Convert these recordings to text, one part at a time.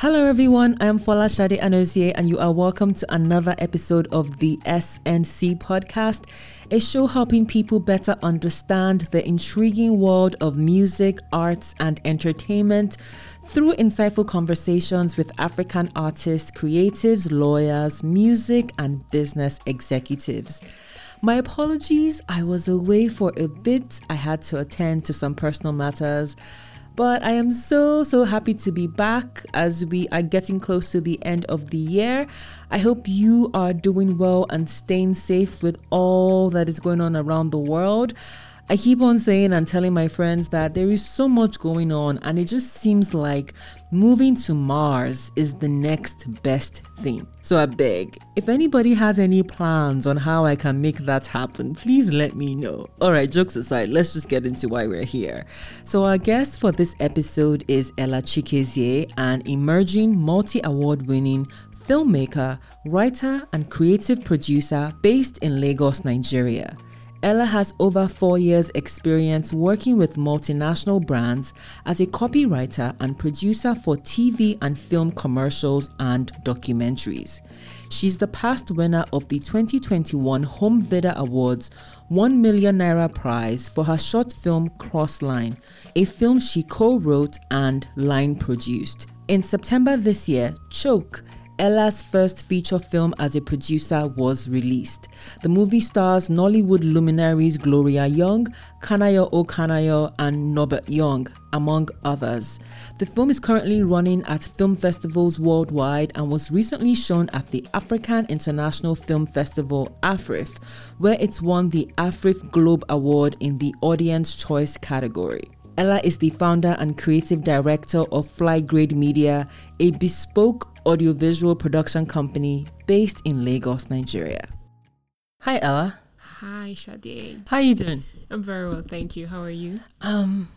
Hello, everyone. I am Fola Shade Anozie, and you are welcome to another episode of the SNC podcast, a show helping people better understand the intriguing world of music, arts, and entertainment through insightful conversations with African artists, creatives, lawyers, music, and business executives. My apologies, I was away for a bit. I had to attend to some personal matters. But I am so, so happy to be back as we are getting close to the end of the year. I hope you are doing well and staying safe with all that is going on around the world. I keep on saying and telling my friends that there is so much going on, and it just seems like moving to Mars is the next best thing. So I beg, if anybody has any plans on how I can make that happen, please let me know. Alright, jokes aside, let's just get into why we're here. So, our guest for this episode is Ella Chikezie, an emerging multi award winning filmmaker, writer, and creative producer based in Lagos, Nigeria. Ella has over four years' experience working with multinational brands as a copywriter and producer for TV and film commercials and documentaries. She's the past winner of the 2021 Home Vida Awards 1 million naira prize for her short film Crossline, a film she co wrote and line produced. In September this year, Choke Ella's first feature film as a producer was released. The movie stars Nollywood luminaries Gloria Young, Kanayo O Kanayo, and Norbert Young, among others. The film is currently running at film festivals worldwide and was recently shown at the African International Film Festival, AFRIFF, where it won the AFRIFF Globe Award in the Audience Choice category. Ella is the founder and creative director of Fly Grade Media, a bespoke audiovisual production company based in Lagos, Nigeria. Hi, Ella. Hi, Shade. How are you doing? I'm very well, thank you. How are you? Um,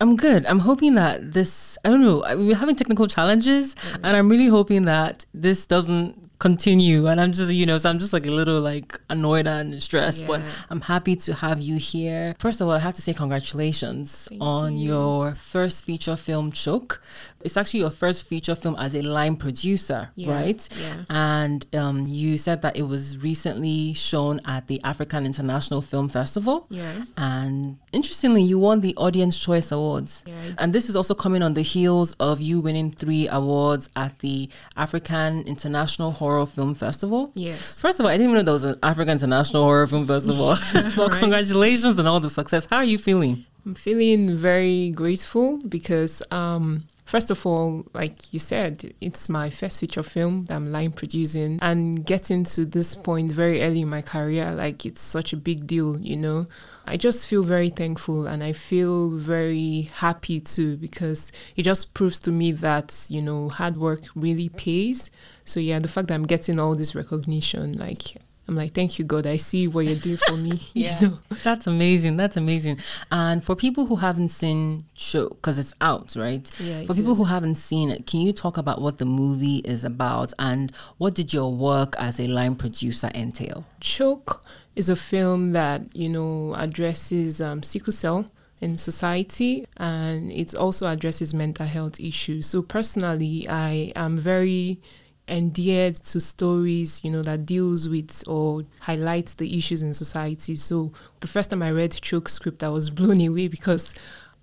I'm good. I'm hoping that this, I don't know, we're having technical challenges, and I'm really hoping that this doesn't continue and i'm just you know so i'm just like a little like annoyed and stressed yeah. but i'm happy to have you here first of all i have to say congratulations Thank on you. your first feature film choke it's actually your first feature film as a line producer yeah. right yeah and um, you said that it was recently shown at the african international film festival yeah and interestingly you won the audience choice awards yeah. and this is also coming on the heels of you winning three awards at the african international horror Horror Film Festival. Yes. First of all, I didn't even know there was an African International Horror Film Festival. well, right. congratulations on all the success. How are you feeling? I'm feeling very grateful because, um, first of all, like you said, it's my first feature film that I'm line producing and getting to this point very early in my career, like it's such a big deal, you know. I just feel very thankful and I feel very happy too because it just proves to me that, you know, hard work really pays. So yeah, the fact that I'm getting all this recognition, like I'm like, thank you, God. I see what you're doing for me. yeah, you know? that's amazing. That's amazing. And for people who haven't seen show, because it's out, right? Yeah. For people is. who haven't seen it, can you talk about what the movie is about and what did your work as a line producer entail? Choke is a film that you know addresses um, sickle cell in society and it also addresses mental health issues. So personally, I am very endeared to stories, you know, that deals with or highlights the issues in society. So the first time I read Choke script, I was blown away because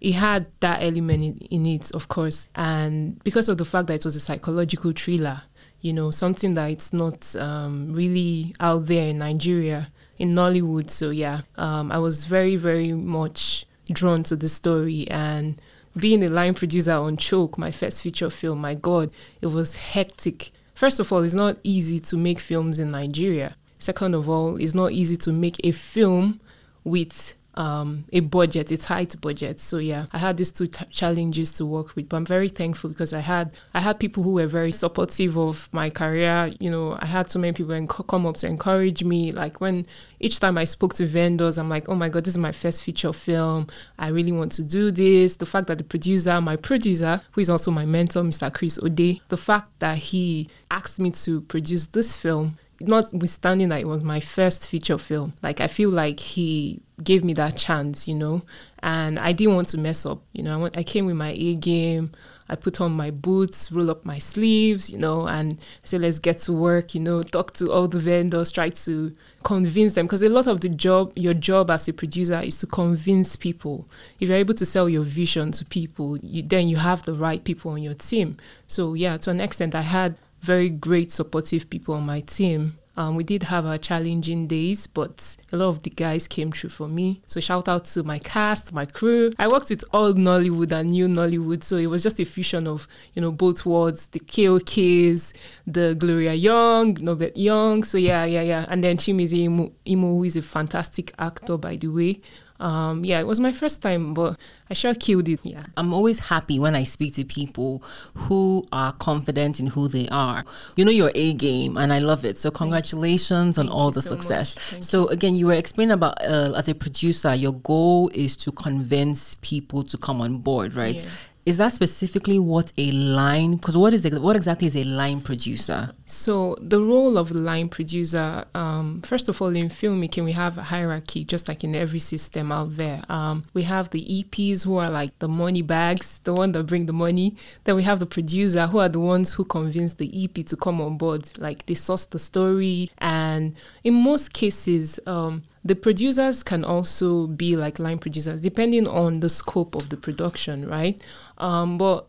it had that element in, in it, of course, and because of the fact that it was a psychological thriller, you know, something that it's not um, really out there in Nigeria, in Nollywood. So yeah, um, I was very, very much drawn to the story and being a line producer on Choke, my first feature film, my God, it was hectic First of all, it's not easy to make films in Nigeria. Second of all, it's not easy to make a film with um, a budget, a tight budget. So yeah, I had these two t- challenges to work with, but I'm very thankful because I had I had people who were very supportive of my career. You know, I had so many people enc- come up to encourage me. Like when each time I spoke to vendors, I'm like, oh my god, this is my first feature film. I really want to do this. The fact that the producer, my producer, who is also my mentor, Mr. Chris Ode, the fact that he asked me to produce this film notwithstanding that it was my first feature film, like I feel like he gave me that chance, you know, and I didn't want to mess up, you know. I, went, I came with my A game. I put on my boots, roll up my sleeves, you know, and say, let's get to work, you know, talk to all the vendors, try to convince them. Because a lot of the job, your job as a producer is to convince people. If you're able to sell your vision to people, you, then you have the right people on your team. So, yeah, to an extent, I had very great supportive people on my team um, we did have our challenging days, but a lot of the guys came through for me. So shout out to my cast, my crew. I worked with old Nollywood and new Nollywood, so it was just a fusion of you know both worlds, the KOKs, the Gloria Young, Norbert Young. So yeah, yeah, yeah. And then Chimezie Imo, Imo, who is a fantastic actor, by the way um, yeah, it was my first time, but I sure killed it. Yeah. I'm always happy when I speak to people who are confident in who they are. You know your A game, and I love it. So congratulations Thank on all the so success. So again, you were explaining about uh, as a producer, your goal is to convince people to come on board, right? Yeah is that specifically what a line because what is it, what exactly is a line producer? So the role of line producer um, first of all in filmmaking we have a hierarchy just like in every system out there. Um, we have the eps who are like the money bags the one that bring the money. Then we have the producer who are the ones who convince the ep to come on board like they source the story. And in most cases um, the producers can also be like line producers, depending on the scope of the production, right? Um, but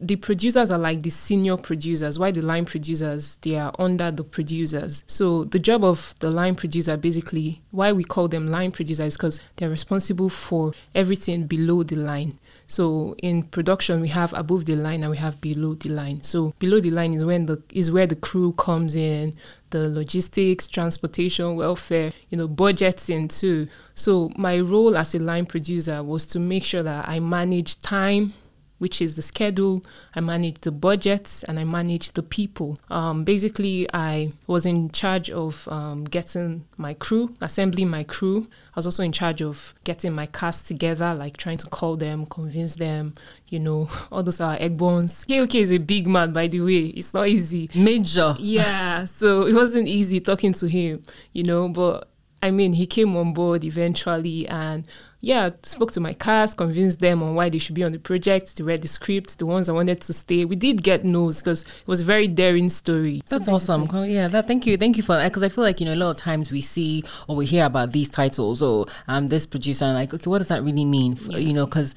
the producers are like the senior producers. Why the line producers? They are under the producers. So the job of the line producer basically why we call them line producers because they're responsible for everything below the line so in production we have above the line and we have below the line. So below the line is when the is where the crew comes in the logistics transportation welfare you know budgeting too. So my role as a line producer was to make sure that i manage time which is the schedule. I manage the budgets and I manage the people. Um, basically, I was in charge of um, getting my crew, assembling my crew. I was also in charge of getting my cast together, like trying to call them, convince them, you know, all those are egg bones. KOK is a big man, by the way. It's not easy. Major. Yeah. So it wasn't easy talking to him, you know, but I mean, he came on board eventually and yeah, spoke to my cast, convinced them on why they should be on the project. They read the script, the ones I wanted to stay. We did get no's because it was a very daring story. That's awesome. Yeah, that, thank you, thank you for that. Because I feel like you know a lot of times we see or we hear about these titles or um this producer and like okay, what does that really mean? Yeah. You know, because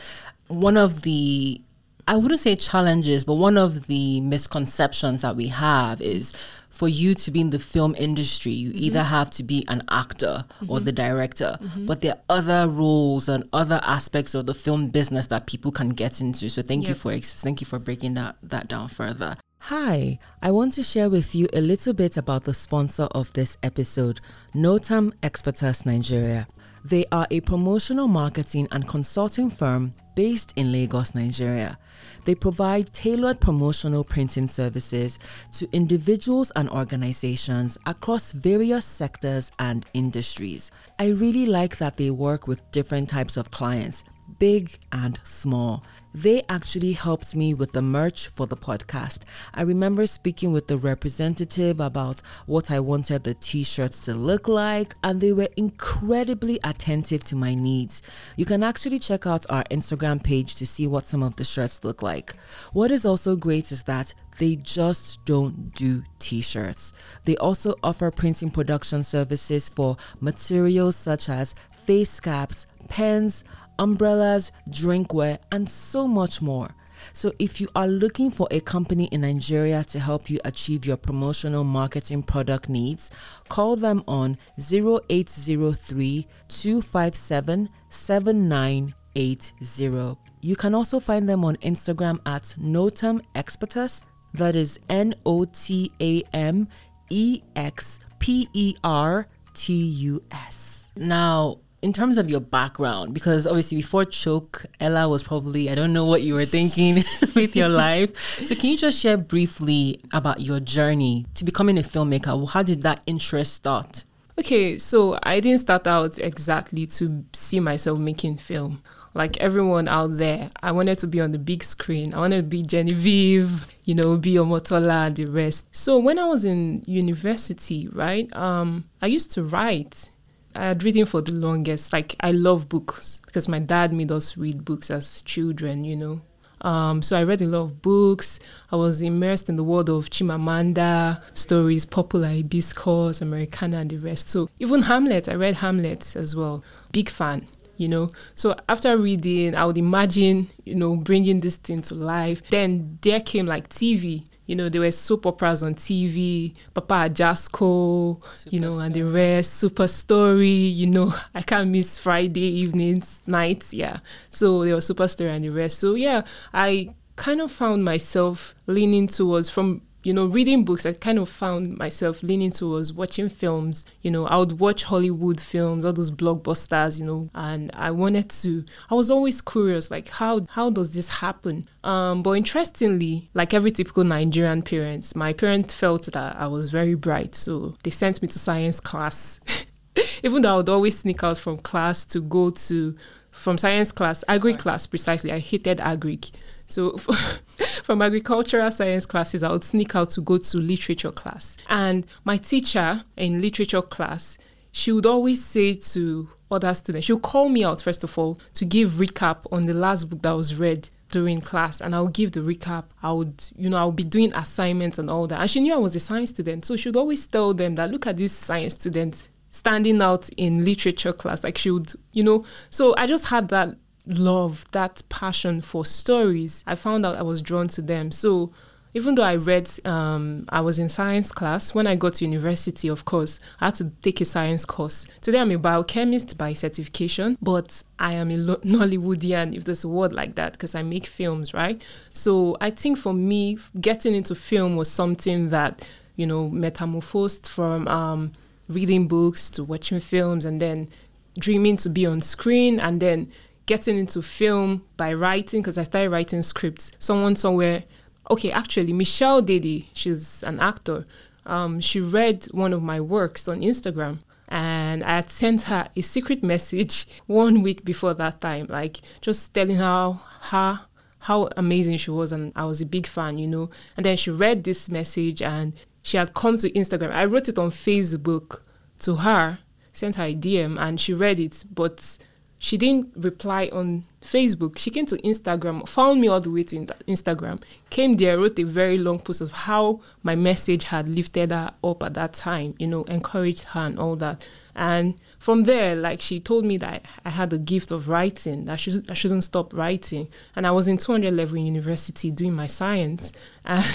one of the I wouldn't say challenges, but one of the misconceptions that we have is for you to be in the film industry, you mm-hmm. either have to be an actor mm-hmm. or the director, mm-hmm. but there are other roles and other aspects of the film business that people can get into. So thank yep. you for thank you for breaking that that down further. Hi, I want to share with you a little bit about the sponsor of this episode, Notam Expertus Nigeria. They are a promotional marketing and consulting firm based in Lagos, Nigeria. They provide tailored promotional printing services to individuals and organizations across various sectors and industries. I really like that they work with different types of clients, big and small they actually helped me with the merch for the podcast. I remember speaking with the representative about what I wanted the t shirts to look like, and they were incredibly attentive to my needs. You can actually check out our Instagram page to see what some of the shirts look like. What is also great is that they just don't do t shirts. They also offer printing production services for materials such as face caps, pens, umbrellas, drinkware, and so much more. So, if you are looking for a company in Nigeria to help you achieve your promotional marketing product needs, call them on 0803 257 7980. You can also find them on Instagram at Notam Expertus, that is N O T A M E X P E R T U S. Now, in terms of your background, because obviously before Choke, Ella was probably, I don't know what you were thinking with your life. So, can you just share briefly about your journey to becoming a filmmaker? How did that interest start? Okay, so I didn't start out exactly to see myself making film. Like everyone out there, I wanted to be on the big screen. I wanted to be Genevieve, you know, be Omotola and the rest. So when I was in university, right, um, I used to write I had reading for the longest. Like I love books because my dad made us read books as children, you know. Um, so I read a lot of books. I was immersed in the world of Chimamanda stories, Purple Hibiscus, Americanah, and the rest. So even Hamlet, I read Hamlet as well. Big fan you know. So after reading, I would imagine, you know, bringing this thing to life. Then there came like TV. You know, there were soap operas on TV, Papa Ajasco, you know, and the rest, Super Story, you know, I can't miss Friday evenings, nights, yeah. So there was Super Story and the rest. So yeah, I kind of found myself leaning towards from you know, reading books, I kind of found myself leaning towards watching films. You know, I would watch Hollywood films, all those blockbusters, you know, and I wanted to. I was always curious, like how how does this happen? Um, but interestingly, like every typical Nigerian parents, my parents felt that I was very bright, so they sent me to science class. Even though I would always sneak out from class to go to from science class, agri class precisely. I hated agri. So from agricultural science classes, I would sneak out to go to literature class. And my teacher in literature class, she would always say to other students, she would call me out first of all to give recap on the last book that was read during class and I'll give the recap. I would, you know, I'll be doing assignments and all that. And she knew I was a science student. So she would always tell them that look at these science students standing out in literature class. Like she would, you know. So I just had that love, that passion for stories, I found out I was drawn to them. So even though I read, um, I was in science class. When I got to university, of course, I had to take a science course. Today, I'm a biochemist by certification, but I am a Nollywoodian, if there's a word like that, because I make films, right? So I think for me, getting into film was something that, you know, metamorphosed from um, reading books to watching films and then dreaming to be on screen and then getting into film by writing because I started writing scripts. Someone somewhere, okay, actually, Michelle Dede, she's an actor. Um, she read one of my works on Instagram and I had sent her a secret message one week before that time, like just telling her how how amazing she was, and I was a big fan, you know. And then she read this message, and she had come to Instagram. I wrote it on Facebook to her, sent her a DM, and she read it, but she didn't reply on Facebook. She came to Instagram, found me all the way to Instagram, came there, wrote a very long post of how my message had lifted her up at that time, you know, encouraged her and all that. And from there, like she told me that I had the gift of writing, that I, should, I shouldn't stop writing. And I was in 200 level university doing my science. And,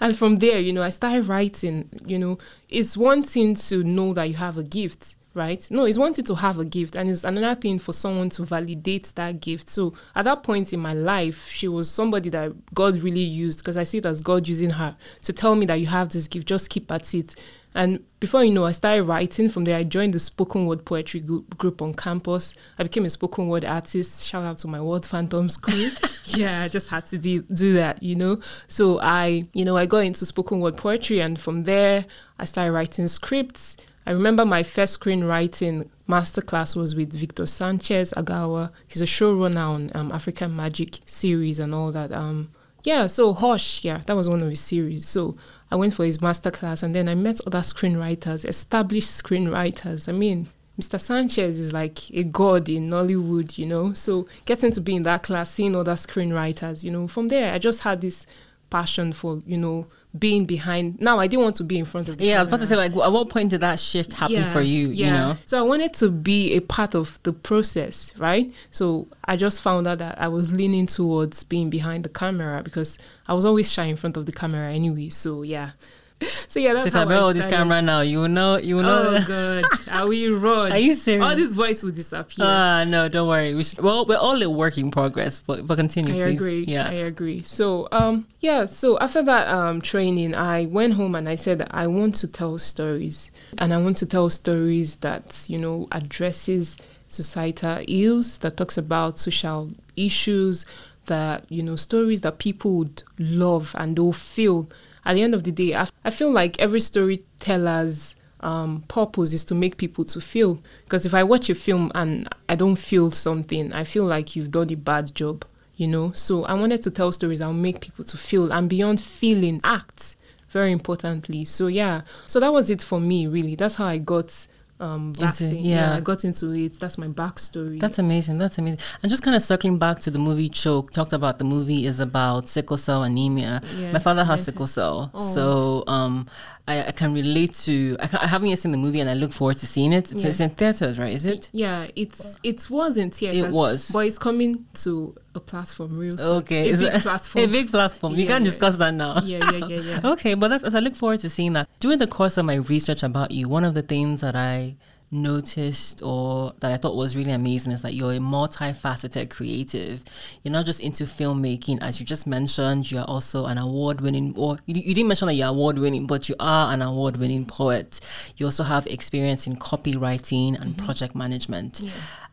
and from there, you know, I started writing, you know, it's one thing to know that you have a gift right? No, it's wanting to have a gift, and it's another thing for someone to validate that gift. So at that point in my life, she was somebody that God really used because I see it as God using her to tell me that you have this gift, just keep at it. And before you know, I started writing. From there, I joined the spoken word poetry group on campus. I became a spoken word artist. Shout out to my Word Phantoms crew. yeah, I just had to do, do that, you know. So I, you know, I got into spoken word poetry, and from there, I started writing scripts. I remember my first screenwriting masterclass was with Victor Sanchez Aghahowa. He's a showrunner on um, African Magic series and all that. Um, yeah, so Hush, yeah, that was one of his series. So I went for his masterclass and then I met other screenwriters, established screenwriters. I mean, Mr. Sanchez is like a god in Nollywood, you know. So getting to be in that class, seeing other screenwriters, you know, from there I just had this passion for, you know, being behind. Now I didn't want to be in front of the Yeah, camera. I was about to say like at what point did that shift happen yeah, for you, yeah. you know? So I wanted to be a part of the process, right? So I just found out that I was leaning towards being behind the camera because I was always shy in front of the camera anyway. So yeah. so yeah, that's so how I all this camera now. You will know. You know. Oh god, are we run? Are you serious? All this voice will disappear. Ah, uh, no, don't worry. We should, well, we're all a work in progress, but but continue, I please. agree. Yeah, I agree. So um, yeah. So after that um training, I went home and I said I want to tell stories, and I want to tell stories that you know addresses societal ills, that talks about social issues, that you know stories that people would love and they'll feel at the end of the day, I, feel like every storyteller's um, purpose is to make people to feel. Because if I watch a film and I don't feel something, I feel like you've done a bad job, you know. So I wanted to tell stories that will make people to feel, and beyond feeling, act. Very importantly. So yeah, so that was it for me. Really, that's how I got um, Into- vaccine. yeah. I got into it. That's my backstory. That's amazing. That's amazing. And just kind of circling back to the movie Choke, talked about the movie is about sickle cell anemia. Yeah, My father has sickle cell, Oh. so um, I, I can relate to. I, can, I haven't yet seen the movie, and I look forward to seeing it. It's, Yeah. it's in theaters, right? Is it? yeah, it's it was in theaters. It was. but it's coming to a platform real soon. Okay, a is big it- platform. A big platform. You Yeah, can yeah. discuss that now. yeah, yeah, yeah, yeah. Okay, but that's, as I look forward to seeing that. During the course of my research about you, one of the things that I noticed or that I thought was really amazing is that you're a multifaceted creative. You're not just into filmmaking, as you just mentioned, you're also an award winning, or you, you didn't mention that you're award winning, but you are an award winning poet. You also have experience in copywriting and mm-hmm. project management.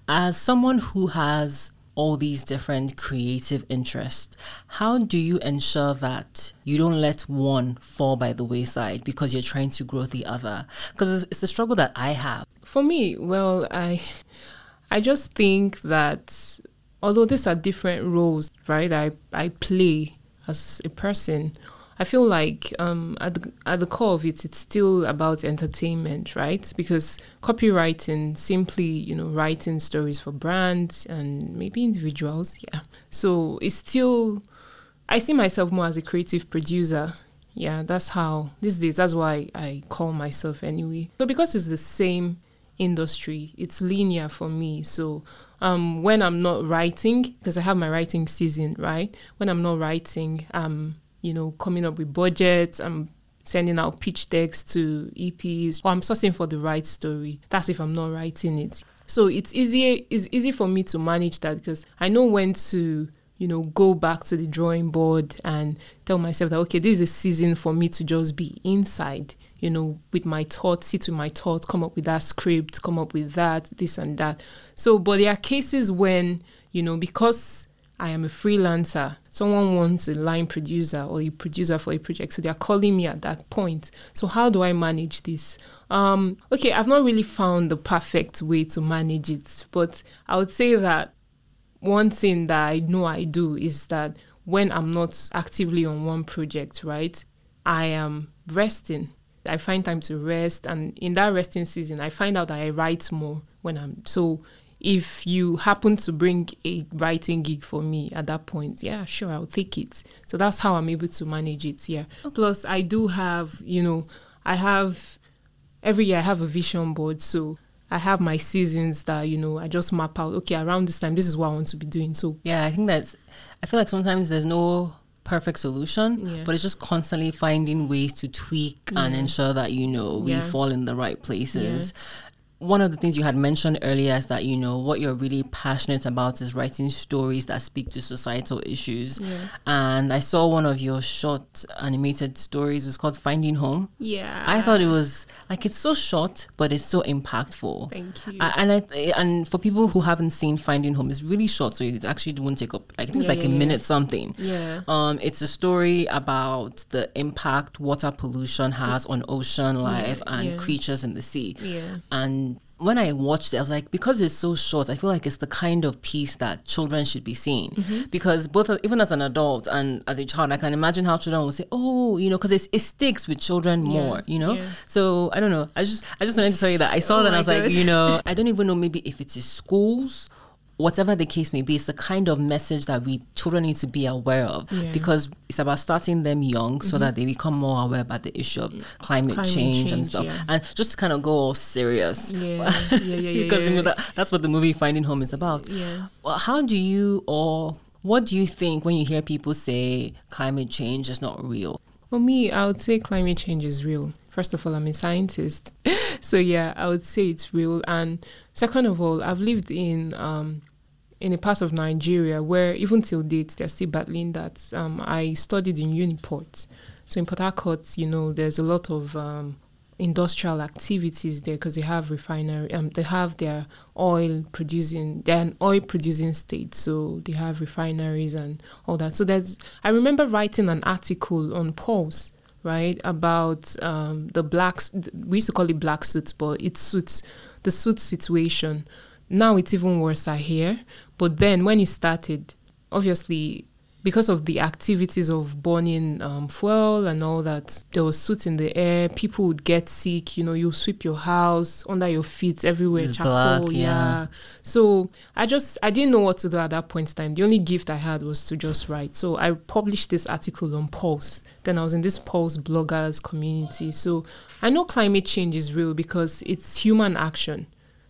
As someone who has all these different creative interests, how do you ensure that you don't let one fall by the wayside because you're trying to grow the other? Because it's, it's the struggle that I have. For me, well, I I just think that although these are different roles, right? I I play as a person. I feel like um, at the, at the core of it, it's still about entertainment, right? Because copywriting, simply you know, writing stories for brands and maybe individuals, yeah. So it's still, I see myself more as a creative producer. Yeah, that's how these days. That's why I call myself anyway. So because it's the same industry, it's linear for me. So um, when I'm not writing, because I have my writing season, right? When I'm not writing, um, you know, coming up with budgets, I'm sending out pitch decks to EPs, or I'm sourcing for the right story. That's if I'm not writing it. So it's easy. It's easy for me to manage that because I know when to you know, go back to the drawing board and tell myself that, okay, this is a season for me to just be inside, you know, with my thoughts, sit with my thoughts, come up with that script, come up with that, this and that. So, but there are cases when, you know, because I am a freelancer, someone wants a line producer or a producer for a project. So they're calling me at that point. So how do I manage this? Um, okay, I've not really found the perfect way to manage it, but I would say that one thing that I know I do is that when I'm not actively on one project, right, I am resting. I find time to rest, and in that resting season, I find out that I write more when I'm so. If you happen to bring a writing gig for me at that point, yeah, sure, I'll take it. So that's how I'm able to manage it. Yeah. Plus, I do have, you know, I have every year I have a vision board, so I have my seasons that you know I just map out. Okay, around this time, this is what I want to be doing. So Yeah, I think that's, I feel like sometimes there's no perfect solution, Yeah. but it's just constantly finding ways to tweak and ensure that, you know, we Yeah. fall in the right places. One of the things you had mentioned earlier is that, you know, what you're really passionate about is writing stories that speak to societal issues. Yeah. And I saw one of your short animated stories. It's called Finding Home. yeah, I thought it was like it's so short, but it's so impactful. Thank you. I- and I and for people who haven't seen Finding Home, it's really short, so it actually won't take up. I think it's like yeah, a yeah. minute something. yeah. Um, it's a story about the impact water pollution has on ocean life and yeah. creatures in the sea. Yeah. And when I watched it, I was like, because it's so short, I feel like it's the kind of piece that children should be seeing. Mm-hmm. Because both, even as an adult and as a child, I can imagine how children will say, "Oh, you know," because it sticks with children more. You know. yeah. So I don't know. I just, I just wanted to tell you that I saw Oh that. and I was like, you know, I don't even know maybe if it is schools. Whatever the case may be, it's the kind of message that we children need to be aware of Yeah. Mm-hmm. because it's about starting them young so that they become more aware about the issue of climate, Climate change, and stuff. yeah. And just to kind of go all serious. Yeah, yeah, yeah, yeah, because you know, that, that's what the movie Finding Home is about. Yeah. Well, how do you or what do you think when you hear people say climate change is not real? For me, I would say climate change is real. First of all, I'm a scientist. so yeah, I would say it's real. And second of all, I've lived in um in a part of Nigeria where even till date they're still battling that. Um, I studied in Uniport. So in Port Harcourt, you know, there's a lot of um, industrial activities there because they have refinery. Um, they have their oil producing. They're an oil producing state, so they have refineries and all that. So there's. I remember writing an article on Pulse, right, about um, the blacks. We used to call it black suits, but it suits the suit situation. Now it's even worse I hear. But then when it started, obviously because of the activities of burning um, fuel and all that, there was soot in the air. People would get sick. You know, you sweep your house under your feet everywhere, It's charcoal. black, yeah. yeah. So I just I didn't know what to do at that point in time. The only gift I had was to just write. So I published this article on Pulse. Then I was in this Pulse bloggers community. So I know climate change is real because it's human action,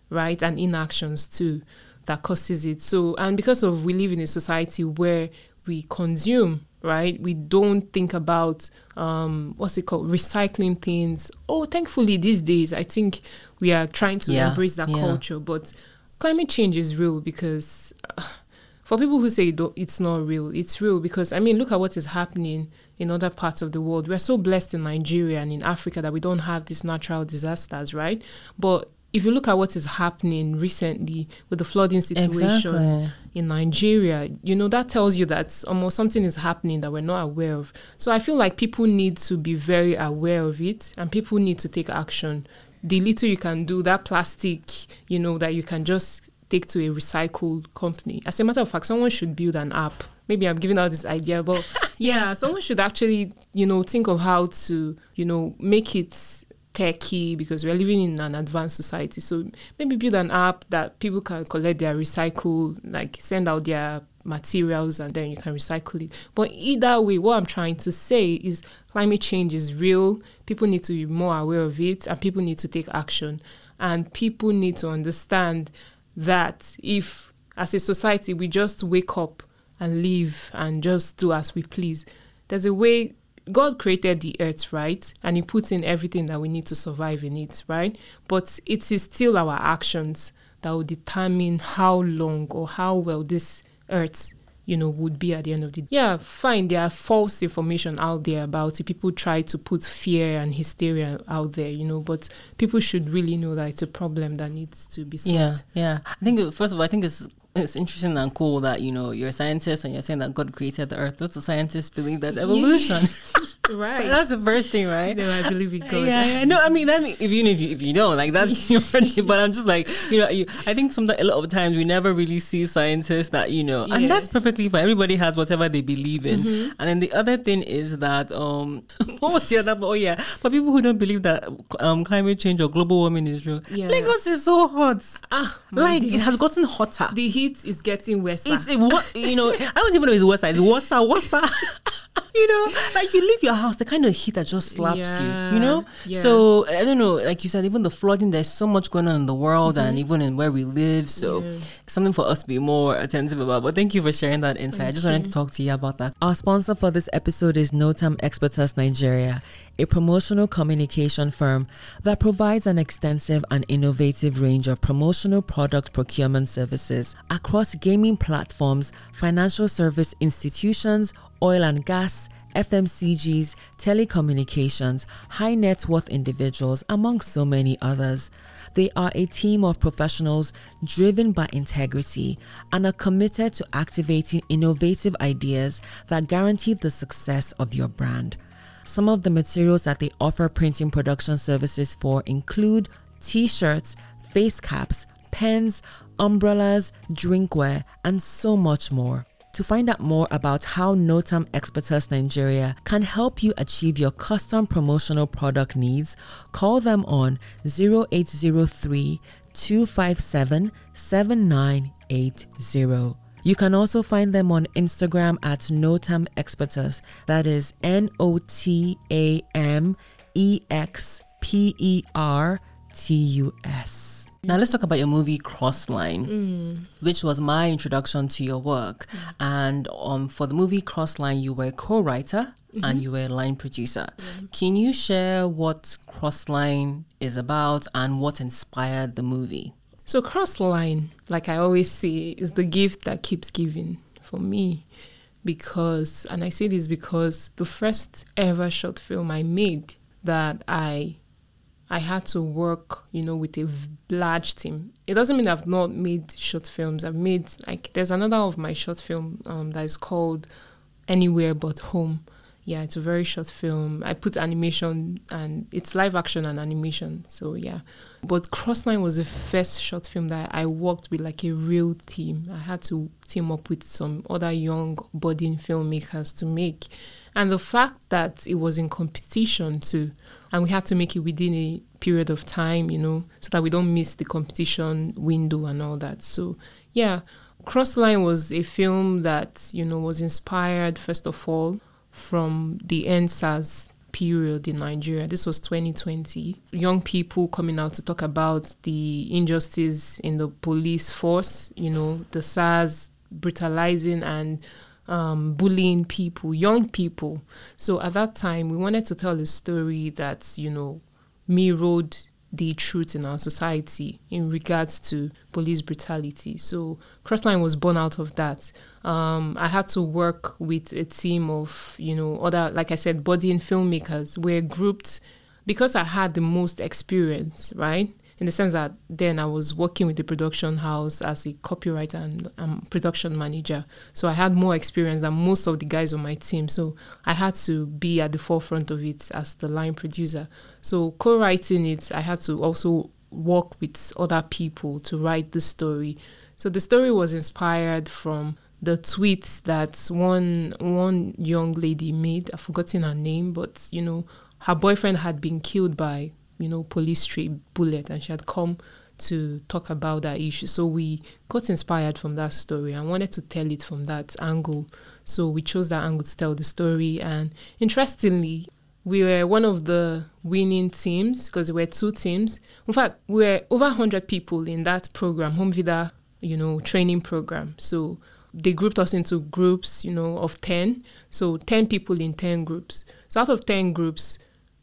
right, and inactions too that causes it. So and because of we live in a society where we consume right? We don't think about um what's it called? Recycling things. Oh thankfully these days i think we are trying to Yeah, embrace that yeah. culture but climate change is real because uh, for people who say it's not real it's real because i mean look at what is happening in other parts of the world. We're so blessed in nigeria and in africa that we don't have these natural disasters right? But if you look at what is happening recently with the flooding situation Exactly. in Nigeria, you know, that tells you that almost something is happening that we're not aware of. So I feel like people need to be very aware of it and people need to take action. The little you can do, that plastic, you know, that you can just take to a recycled company. As a matter of fact, someone should build an app. Maybe I'm giving out this idea, but yeah, someone should actually, you know, think of how to, you know, make it techy because we're living in an advanced society. So maybe build an app that people can collect their recycle, like send out their materials and then you can recycle it. But either way, what I'm trying to say is climate change is real. People need to be more aware of it and people need to take action. And people need to understand that if as a society we just wake up and live and just do as we please, there's a way God created the earth, right? And He puts in everything that we need to survive in it, right? But it is still our actions that will determine how long or how well this earth, you know, would be at the end of the day. Yeah, fine. There are false information out there about it. People try to put fear and hysteria out there, you know, but people should really know that it's a problem that needs to be solved. Yeah, yeah. I think first of all, I think it's it's interesting and cool that you know you're a scientist and you're saying that God created the earth. Lots of scientists believe that's evolution. Right. that's the first thing, right? no, I believe in God. Yeah, yeah. No, I mean, that if you if you if you don't like that's your but I'm just like you know, you, I think sometimes a lot of times we never really see scientists that you know, and that's perfectly fine. Everybody has whatever they believe in, and then the other thing is that um, what was the other? Oh yeah, for people who don't believe that um climate change or global warming is real, Yeah. Lagos is so hot. Ah, Like dear. it has gotten hotter. the heat is getting worse. It's a, what you know. I don't even know it's worse. It's worse. Worse. you know, like you leave your house, the kind of heat that just slaps you. You know. Yeah, yeah. So I don't know. Like you said, even the flooding. There's so much going on in the world, and even in where we live. So Mm-hmm. Yeah. something for us to be more attentive about. But thank you for sharing that insight. I just wanted to talk to you about that. Our sponsor for this episode is Notam Expertus Nigeria, a promotional communication firm that provides an extensive and innovative range of promotional product procurement services across gaming platforms, financial service institutions, oil and gas, FMCGs, telecommunications, high net worth individuals, among so many others. They are a team of professionals driven by integrity and are committed to activating innovative ideas that guarantee the success of your brand. Some of the materials that they offer printing production services for include t shirts, face caps, pens, umbrellas, drinkware, and so much more. To find out more about how Notam Expertus Nigeria can help you achieve your custom promotional product needs, call them on 0803 257 7980. You can also find them on Instagram at Notam Expertus. That is N O T A M E X P E R T U S. Now let's talk about your movie Crossline, mm. which was my introduction to your work. Mm. And um, for the movie Crossline, you were a co-writer and mm-hmm. you were a line producer. Mm-hmm. Can you share what Crossline is about and what inspired the movie? So Crossline, like I always say, is the gift that keeps giving for me. Because and I say this because the first ever short film I made that I I had to work, you know, with a large team. It doesn't mean I've not made short films. I've made like there's another of my short film um, that is called Anywhere But Home. yeah, it's a very short film. I put animation and it's live action and animation. So yeah. But Crossline was the first short film that I worked with like a real team. I had to team up with some other young budding filmmakers to make. And the fact that it was in competition too, and we had to make it within a period of time, you know, so that we don't miss the competition window and all that. So yeah, Crossline was a film that, you know, was inspired first of all from the EndSARS period in Nigeria. This was 2020. Young people coming out to talk about the injustice in the police force, you know, the SARS brutalizing and um, bullying people, young people. So at that time, we wanted to tell a story that, you know, mirrored the truth in our society in regards to police brutality. So Crossline was born out of that. Um, I had to work with a team of, you know, other, like I said, body and filmmakers. We're grouped because I had the most experience, right? In the sense that then I was working with the production house as a copywriter and um, production manager. So I had more experience than most of the guys on my team. So I had to be at the forefront of it as the line producer. So co writing it, I had to also work with other people to write the story. So the story was inspired from the tweets that one one young lady made. I've forgotten her name, but you know, her boyfriend had been killed by you know, police street bullet, and she had come to talk about that issue. So we got inspired from that story and wanted to tell it from that angle. So we chose that angle to tell the story. And interestingly, we were one of the winning teams because there were two teams. In fact, we were over 100 people in that program, Home Vida, you know, training program. So they grouped us into groups, you know, of 10. So 10 people in 10 groups. So out of 10 groups,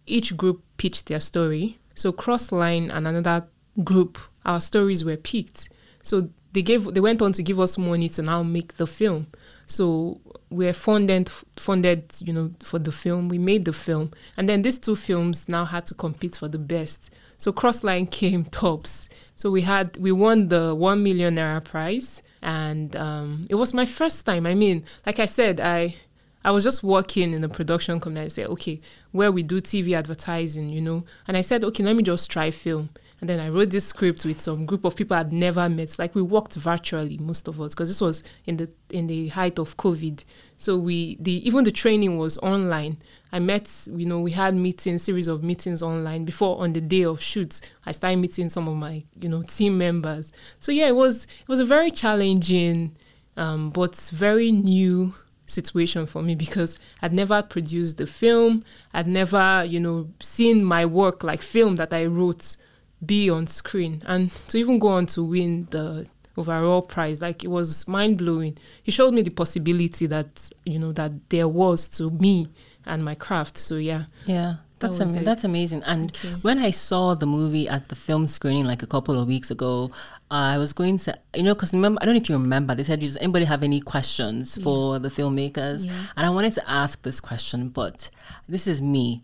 each group pitched their story. So Crossline and another group, our stories were picked. So they gave they went on to give us money to now make the film. So we're funded funded, you know, for the film. We made the film. And then these two films now had to compete for the best. So Crossline came tops. So we had we won the one million naira prize and um, it was my first time. I mean, like I said, I I was just working in a production company. I said, okay, where we do TV advertising, you know. And I said, okay, let me just try film. And then I wrote this script with some group of people I'd never met. Like we worked virtually, most of us, because this was in the in the height of COVID. So we the even the training was online. I met, you know, we had meetings, series of meetings online before on the day of shoots. I started meeting some of my, you know, team members. So yeah, it was it was a very challenging, um, but very new situation for me because I'd never produced the film. I'd never, you know, seen my work like film that I wrote be on screen. And to even go on to win the overall prize, like it was mind blowing. He showed me the possibility that, you know, that there was to me and my craft. So yeah. Yeah. That's that am- that's amazing. And when I saw the movie at the film screening like a couple of weeks ago, I was going to, you know, because remember, I don't know if you remember, they said, does anybody have any questions yeah. for the filmmakers? Yeah. And I wanted to ask this question, but this is me.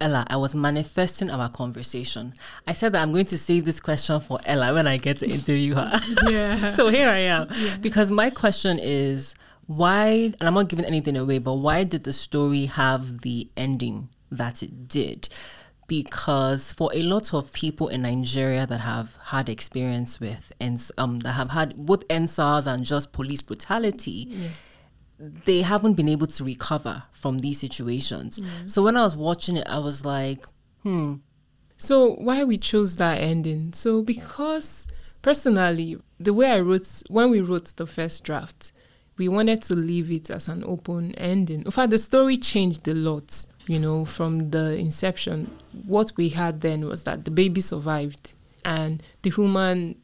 Ella, I was manifesting our conversation. I said that I'm going to save this question for Ella when I get to interview her. Yeah. so here I am. Yeah. Because my question is why, and I'm not giving anything away, but why did the story have the ending that it did because for a lot of people in Nigeria that have had experience with and um that have had both EndSARS and just police brutality, yeah. they haven't been able to recover from these situations. Yeah. So when I was watching it, I was like, hmm. So why we chose that ending? So because personally, the way I wrote when we wrote the first draft, we wanted to leave it as an open ending. In fact, the story changed a lot you know, from the inception, what we had then was that the baby survived and the woman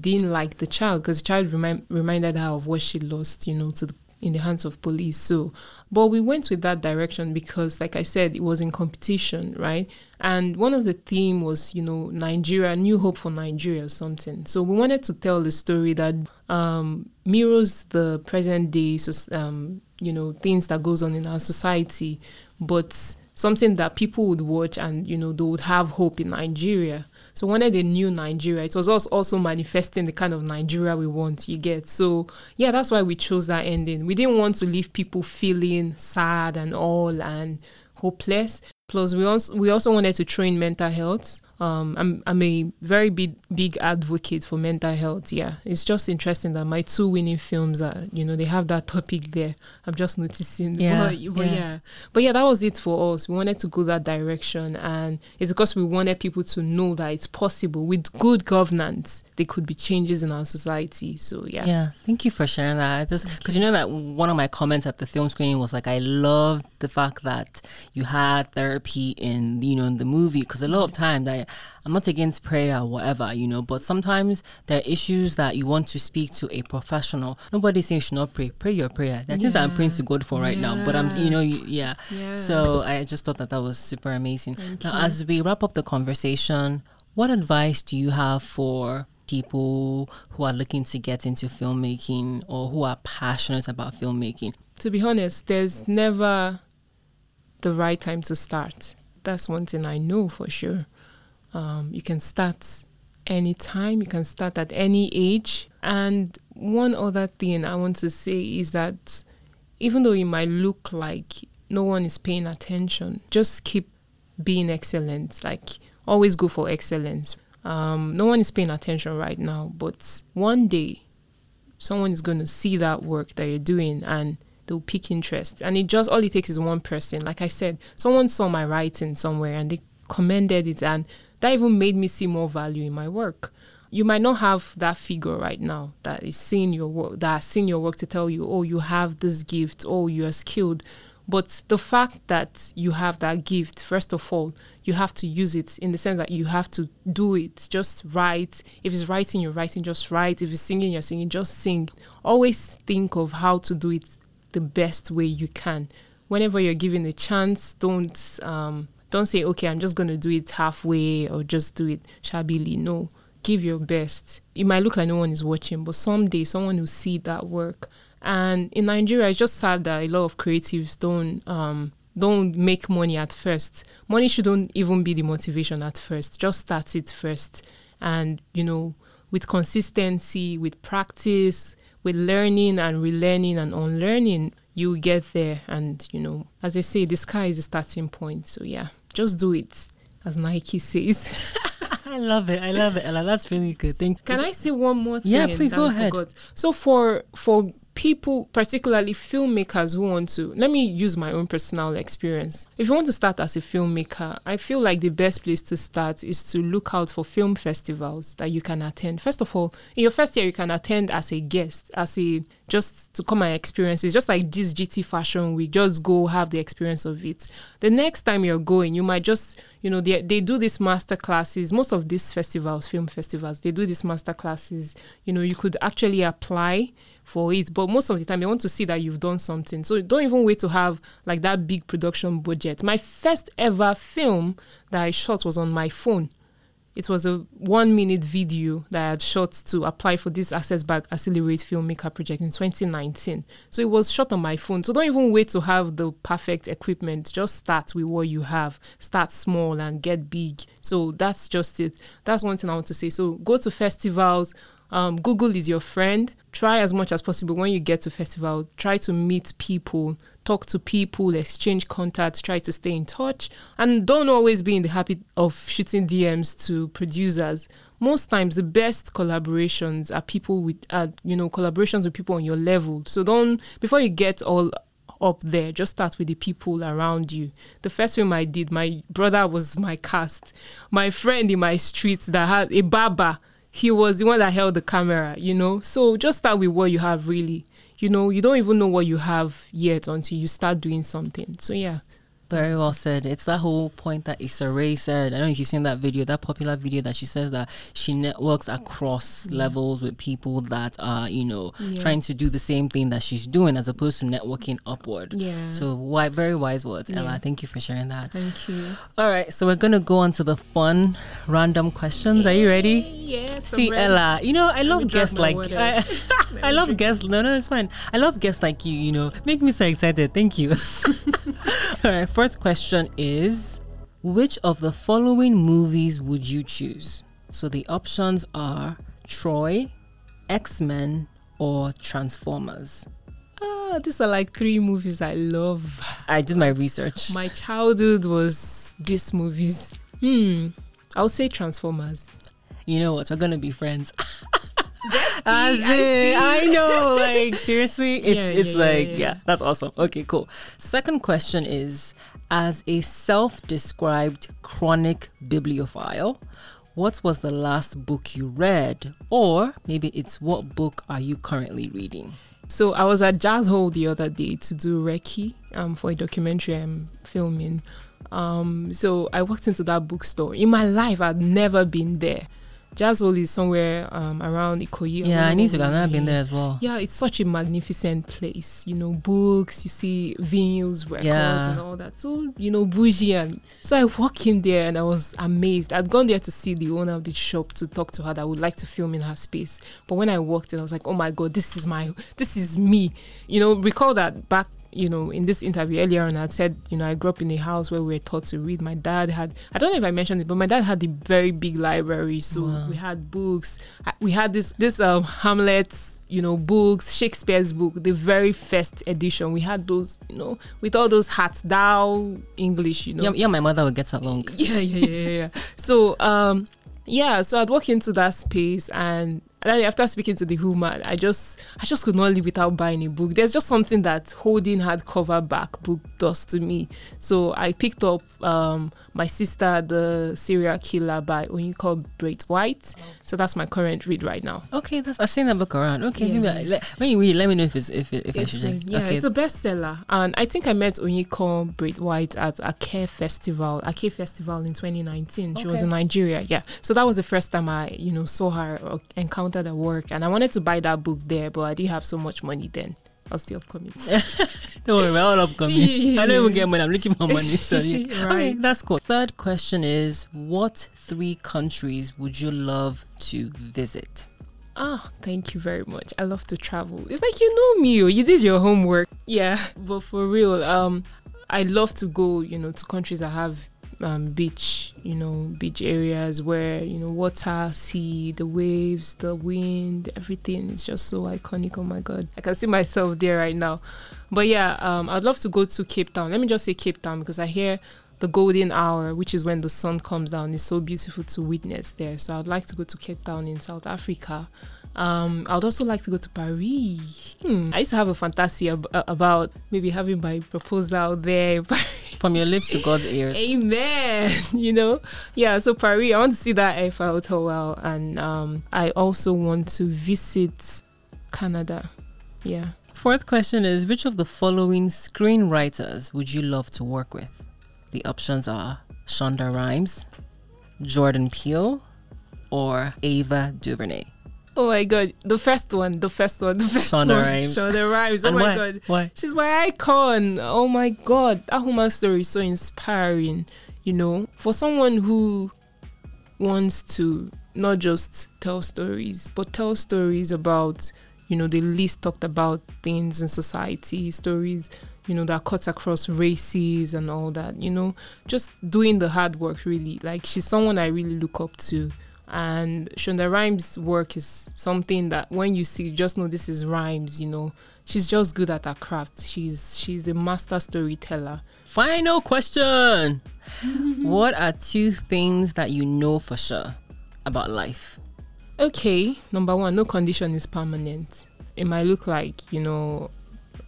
didn't like the child because the child remind, reminded her of what she lost, you know, to the, in the hands of police. So, but we went with that direction because, like I said, it was in competition, right? And one of the theme was, you know, Nigeria, new hope for Nigeria or something. So we wanted to tell the story that um, mirrors the present day, um, you know, things that goes on in our society but something that people would watch and you know they would have hope in Nigeria. So wanted a new Nigeria. It was also also manifesting the kind of Nigeria we want. You get so yeah. That's why we chose that ending. We didn't want to leave people feeling sad and all and hopeless. Plus, we also we also wanted to train mental health. Um, I'm I'm a very big big advocate for mental health. Yeah, it's just interesting that my two winning films are you know they have that topic there. I'm just noticing. Yeah, but, but yeah. yeah, but yeah, that was it for us. We wanted to go that direction, and it's because we wanted people to know that it's possible with good governance. There could be changes in our society. So yeah, yeah. Thank you for sharing that. Because you know that one of my comments at the film screening was like, I love the fact that you had therapy in you know in the movie because a lot of times I I'm not against prayer or whatever, you know, but sometimes there are issues that you want to speak to a professional. Nobody's saying you should not pray. Pray your prayer. That yeah. things that I'm praying to God for right yeah. now. But I'm, you know, you, yeah. yeah. So I just thought that that was super amazing. Thank now, you. as we wrap up the conversation, what advice do you have for people who are looking to get into filmmaking or who are passionate about filmmaking? To be honest, there's never the right time to start. That's one thing I know for sure. Um, you can start anytime, you can start at any age. And one other thing I want to say is that even though it might look like no one is paying attention, just keep being excellent. Like, always go for excellence. Um, no one is paying attention right now, but one day someone is going to see that work that you're doing and they'll pick interest. And it just all it takes is one person. Like I said, someone saw my writing somewhere and they commended it and that even made me see more value in my work. You might not have that figure right now that is seeing your work, that has seen your work to tell you, oh, you have this gift, oh, you are skilled. But the fact that you have that gift, first of all, you have to use it in the sense that you have to do it. Just write. If it's writing, you're writing, just write. If it's singing, you're singing, just sing. Always think of how to do it the best way you can. Whenever you're given a chance, don't um, don't say, okay, I'm just going to do it halfway or just do it shabbily. No, give your best. It might look like no one is watching, but someday someone will see that work. And in Nigeria, it's just sad that a lot of creatives don't um, don't make money at first. Money shouldn't even be the motivation at first. Just start it first, and you know, with consistency, with practice, with learning and relearning and unlearning, you get there. And you know, as I say, the sky is the starting point. So yeah just do it, as Nike says. I love it. I love it, Ella. That's really good. Thank you. Can I say one more thing? Yeah, please go ahead. Forgot? So for for people, particularly filmmakers who want to, let me use my own personal experience. If you want to start as a filmmaker, I feel like the best place to start is to look out for film festivals that you can attend. First of all, in your first year, you can attend as a guest, as a just to come and experience it. Just like this GT Fashion Week, just go have the experience of it. The next time you're going, you might just, you know, they, they do these master classes. Most of these festivals, film festivals, they do these master classes. You know, you could actually apply for it. But most of the time, they want to see that you've done something. So don't even wait to have like that big production budget. My first ever film that I shot was on my phone. It was a one minute video that I had shot to apply for this Access Bank Accelerate Filmmaker project in 2019. So it was shot on my phone. So don't even wait to have the perfect equipment. Just start with what you have. Start small and get big. So that's just it. That's one thing I want to say. So go to festivals, um, Google is your friend. Try as much as possible when you get to festival. Try to meet people, talk to people, exchange contacts. Try to stay in touch, and don't always be in the habit of shooting DMs to producers. Most times, the best collaborations are people with, uh, you know, collaborations with people on your level. So don't before you get all up there. Just start with the people around you. The first film I did, my brother was my cast. My friend in my street that had a barber he was the one that held the camera, you know. So just start with what you have really. You know, you don't even know what you have yet until you start doing something. So yeah. Very well said. It's that whole point that Issa Rae said. I don't know if you've seen that video, that popular video that she says that she networks across yeah. levels with people that are, you know, yeah. trying to do the same thing that she's doing as opposed to networking upward. Yeah. So why very wise words, yeah. Ella. Thank you for sharing that. Thank you. All right. So we're gonna go on to the fun random questions. Are you ready? Yes. See, Ella, you know, I love guests like I, I love guests. No, no, it's fine. I love guests like you. You know, make me so excited. Thank you. All right. First question is Which of the following movies would you choose? So the options are Troy, X Men, or Transformers. Ah, these are like three movies I love. I did my research. My childhood was these movies. Hmm. I'll say Transformers. You know what? We're gonna be friends. As I, I know, like seriously, it's Yeah, it's yeah, like yeah, yeah. that's awesome. Okay, cool. Second question is: As a self-described chronic bibliophile, what was the last book you read, or maybe it's what book are you currently reading? So I was at Jazzhole the other day to do recce um, for a documentary I'm filming. Um, so I walked into that bookstore. In my life, I'd never been there. Jazzhole is somewhere um, around Ikoyi. Yeah, I need to go. And I've been there as well. Yeah, it's such a magnificent place. You know, books, you see vinyls, records, Yeah. and all that. So, you know, bougie. And so I walk in there and I was amazed. I'd gone there to see the owner of the shop to talk to her that I would like to film in her space. But when I walked in, I was like, oh my God, this is my, this is me. You know, recall that back. You know, in this interview earlier on, I said, you know, I grew up in a house where we were taught to read. My dad had, I don't know if I mentioned it, but my dad had a very big library. So Wow. we had books. We had this, this um, Hamlet's you know, books, Shakespeare's book, the very first edition. We had those, you know, with all those hats, thou English, you know. Yeah, yeah, my mother would get along. Yeah, yeah, yeah, yeah. so, um, yeah, so I'd walk into that space and and then after speaking to the woman, I just I just could not live without buying a book. There's just something that holding hardcover back book does to me. So I picked up um, my sister, the serial killer by Onyeko Braith White. So that's my current read right now. Okay, that's I've seen that book around. Okay, Yeah. I, let, when you read, let me know if it's if it, if I should. Yeah, okay, it's a bestseller. And I think I met Oyinkan Braithwaite at Ake Festival, Ake Festival in 2019. She was in Nigeria. Yeah. So that was the first time I, you know, saw her or encountered her work. And I wanted to buy that book there, but I didn't have so much money then. I was still upcoming. Don't worry, we're all upcoming. Yeah. I don't even get money. I'm looking for money. So yeah. Okay, Right. that's cool. Third question is: What three countries would you love to visit? Ah, thank you very much. I love to travel. It's like you know me, oh, you did your homework. Yeah, but for real, um, I love to go, you know, to countries that have um, beach, you know, beach areas where you know water, sea, the waves, the wind, everything is just so iconic. Oh my god, I can see myself there right now. But yeah, um, I'd love to go to Cape Town. Let me just say Cape Town because I hear the golden hour, which is when the sun comes down, is so beautiful to witness there. So I'd like to go to Cape Town in South Africa. Um, I'd also like to go to Paris. Hmm. I used to have a fantasy ab- about maybe having my proposal there. From your lips to God's ears. Amen. You know, yeah. So Paris, I want to see that Eiffel Tower, and um, I also want to visit Canada. Yeah. Fourth question is: Which of the following screenwriters would you love to work with? The options are Shonda Rhimes, Jordan Peele, or Ava DuVernay. Oh my god, the first one, the first one, the first Shonda one. Rhimes. Shonda Rhimes. Oh And my why? god. Why? She's my icon. Oh my god. That woman story is so inspiring. You know, for someone who wants to not just tell stories, but tell stories about, you know, the least talked about things in society, stories, you know, that cuts across races and all that, you know, just doing the hard work really. Like she's someone I really look up to. And Shonda Rhimes' work is something that when you see, just know this is Rhimes, you know. She's just good at her craft. She's she's a master storyteller. Final question. what are two things that you know for sure about life? Okay, number one, no condition is permanent. It might look like, you know,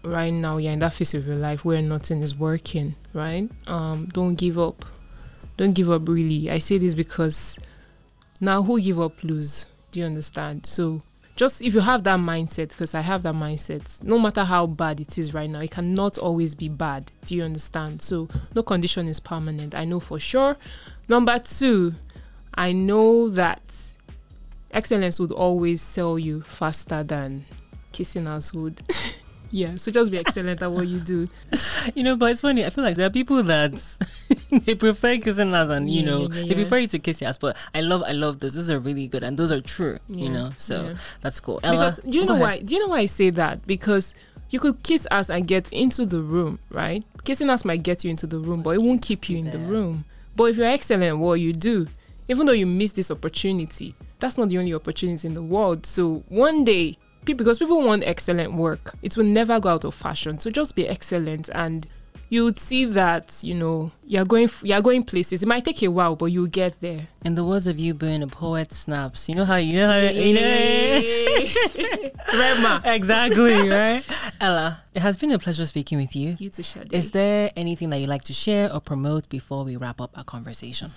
right now you're in that phase of your life where nothing is working, right? Um, don't give up. Don't give up really. I say this because now who give up lose. Do you understand? So just if you have that mindset, because I have that mindset, no matter how bad it is right now, it cannot always be bad. Do you understand? So no condition is permanent. I know for sure. Number two, I know that excellence would always sell you faster than kissing us would. yeah, so just be excellent at what you do. You know, but it's funny. I feel like there are people that they prefer kissing us, and you Yeah, know, yeah, they prefer you to kiss us. But I love, I love those. Those are really good, and those are true. You know, so yeah. that's cool. Ella, because do you know why? Do you know why I say that? Because You could kiss us and get into the room, right? Kissing us might get you into the room, but it won't keep you in the room. But if you're excellent at what you do, even though you miss this opportunity, that's not the only opportunity in the world. So one day, because people want excellent work, it will never go out of fashion. So just be excellent and you would see that you know you're going you're going places. It might take a while, but you'll get there. In the words of you being a poet, snaps. You know how you know how you know. Rema. exactly right. Ella, it has been a pleasure speaking with you. You too, Shade. Is there anything that you'd like to share or promote before we wrap up our conversation?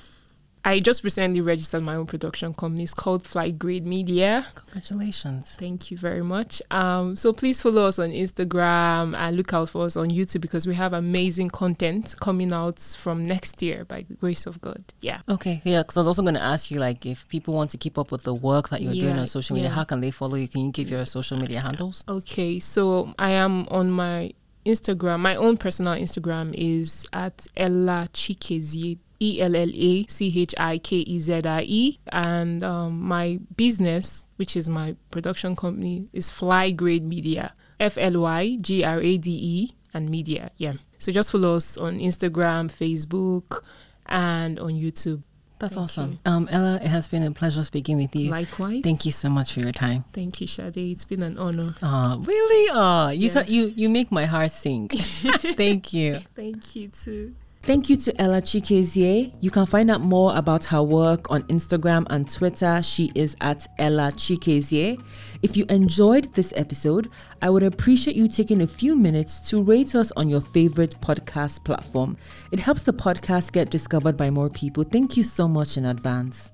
I just recently registered my own production company. It's called Fly Grade Media. Congratulations. Thank you very much. Um, so please follow us on Instagram and look out for us on YouTube because we have amazing content coming out from next year by the grace of God. Yeah. Okay. Yeah. Because I was also going to ask you, like, if people want to keep up with the work that you're yeah, doing on social media, yeah. how can they follow you? Can you give your social media handles? Okay. So I am on my Instagram. My own personal Instagram is at Ella Chikezie E L L A C H I K E Z I E. And um, my business, which is my production company, is Fly Grade Media. F L Y G R A D E and media. Yeah. So just follow us on Instagram, Facebook, and on YouTube. That's Thank awesome. Um, Ella, it has been a pleasure speaking with you. Likewise. Thank you so much for your time. Thank you, Shade. It's been an honor. Oh, really? Oh, you, yeah. you, you make my heart sing. Thank you. Thank you, too. Thank you to Ella Chikezie. You can find out more about her work on Instagram and Twitter. She is at Ella Chikezie. If you enjoyed this episode, I would appreciate you taking a few minutes to rate us on your favorite podcast platform. It helps the podcast get discovered by more people. Thank you so much in advance.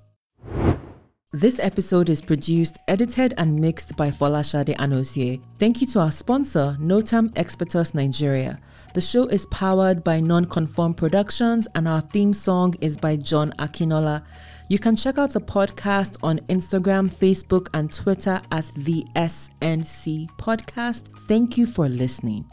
This episode is produced, edited, and mixed by Folashade Anozie. Thank you to our sponsor, Notam Expertus Nigeria. The show is powered by Nonconform Productions, and our theme song is by John Akinola. You can check out the podcast on Instagram, Facebook, and Twitter at the SNC Podcast. Thank you for listening.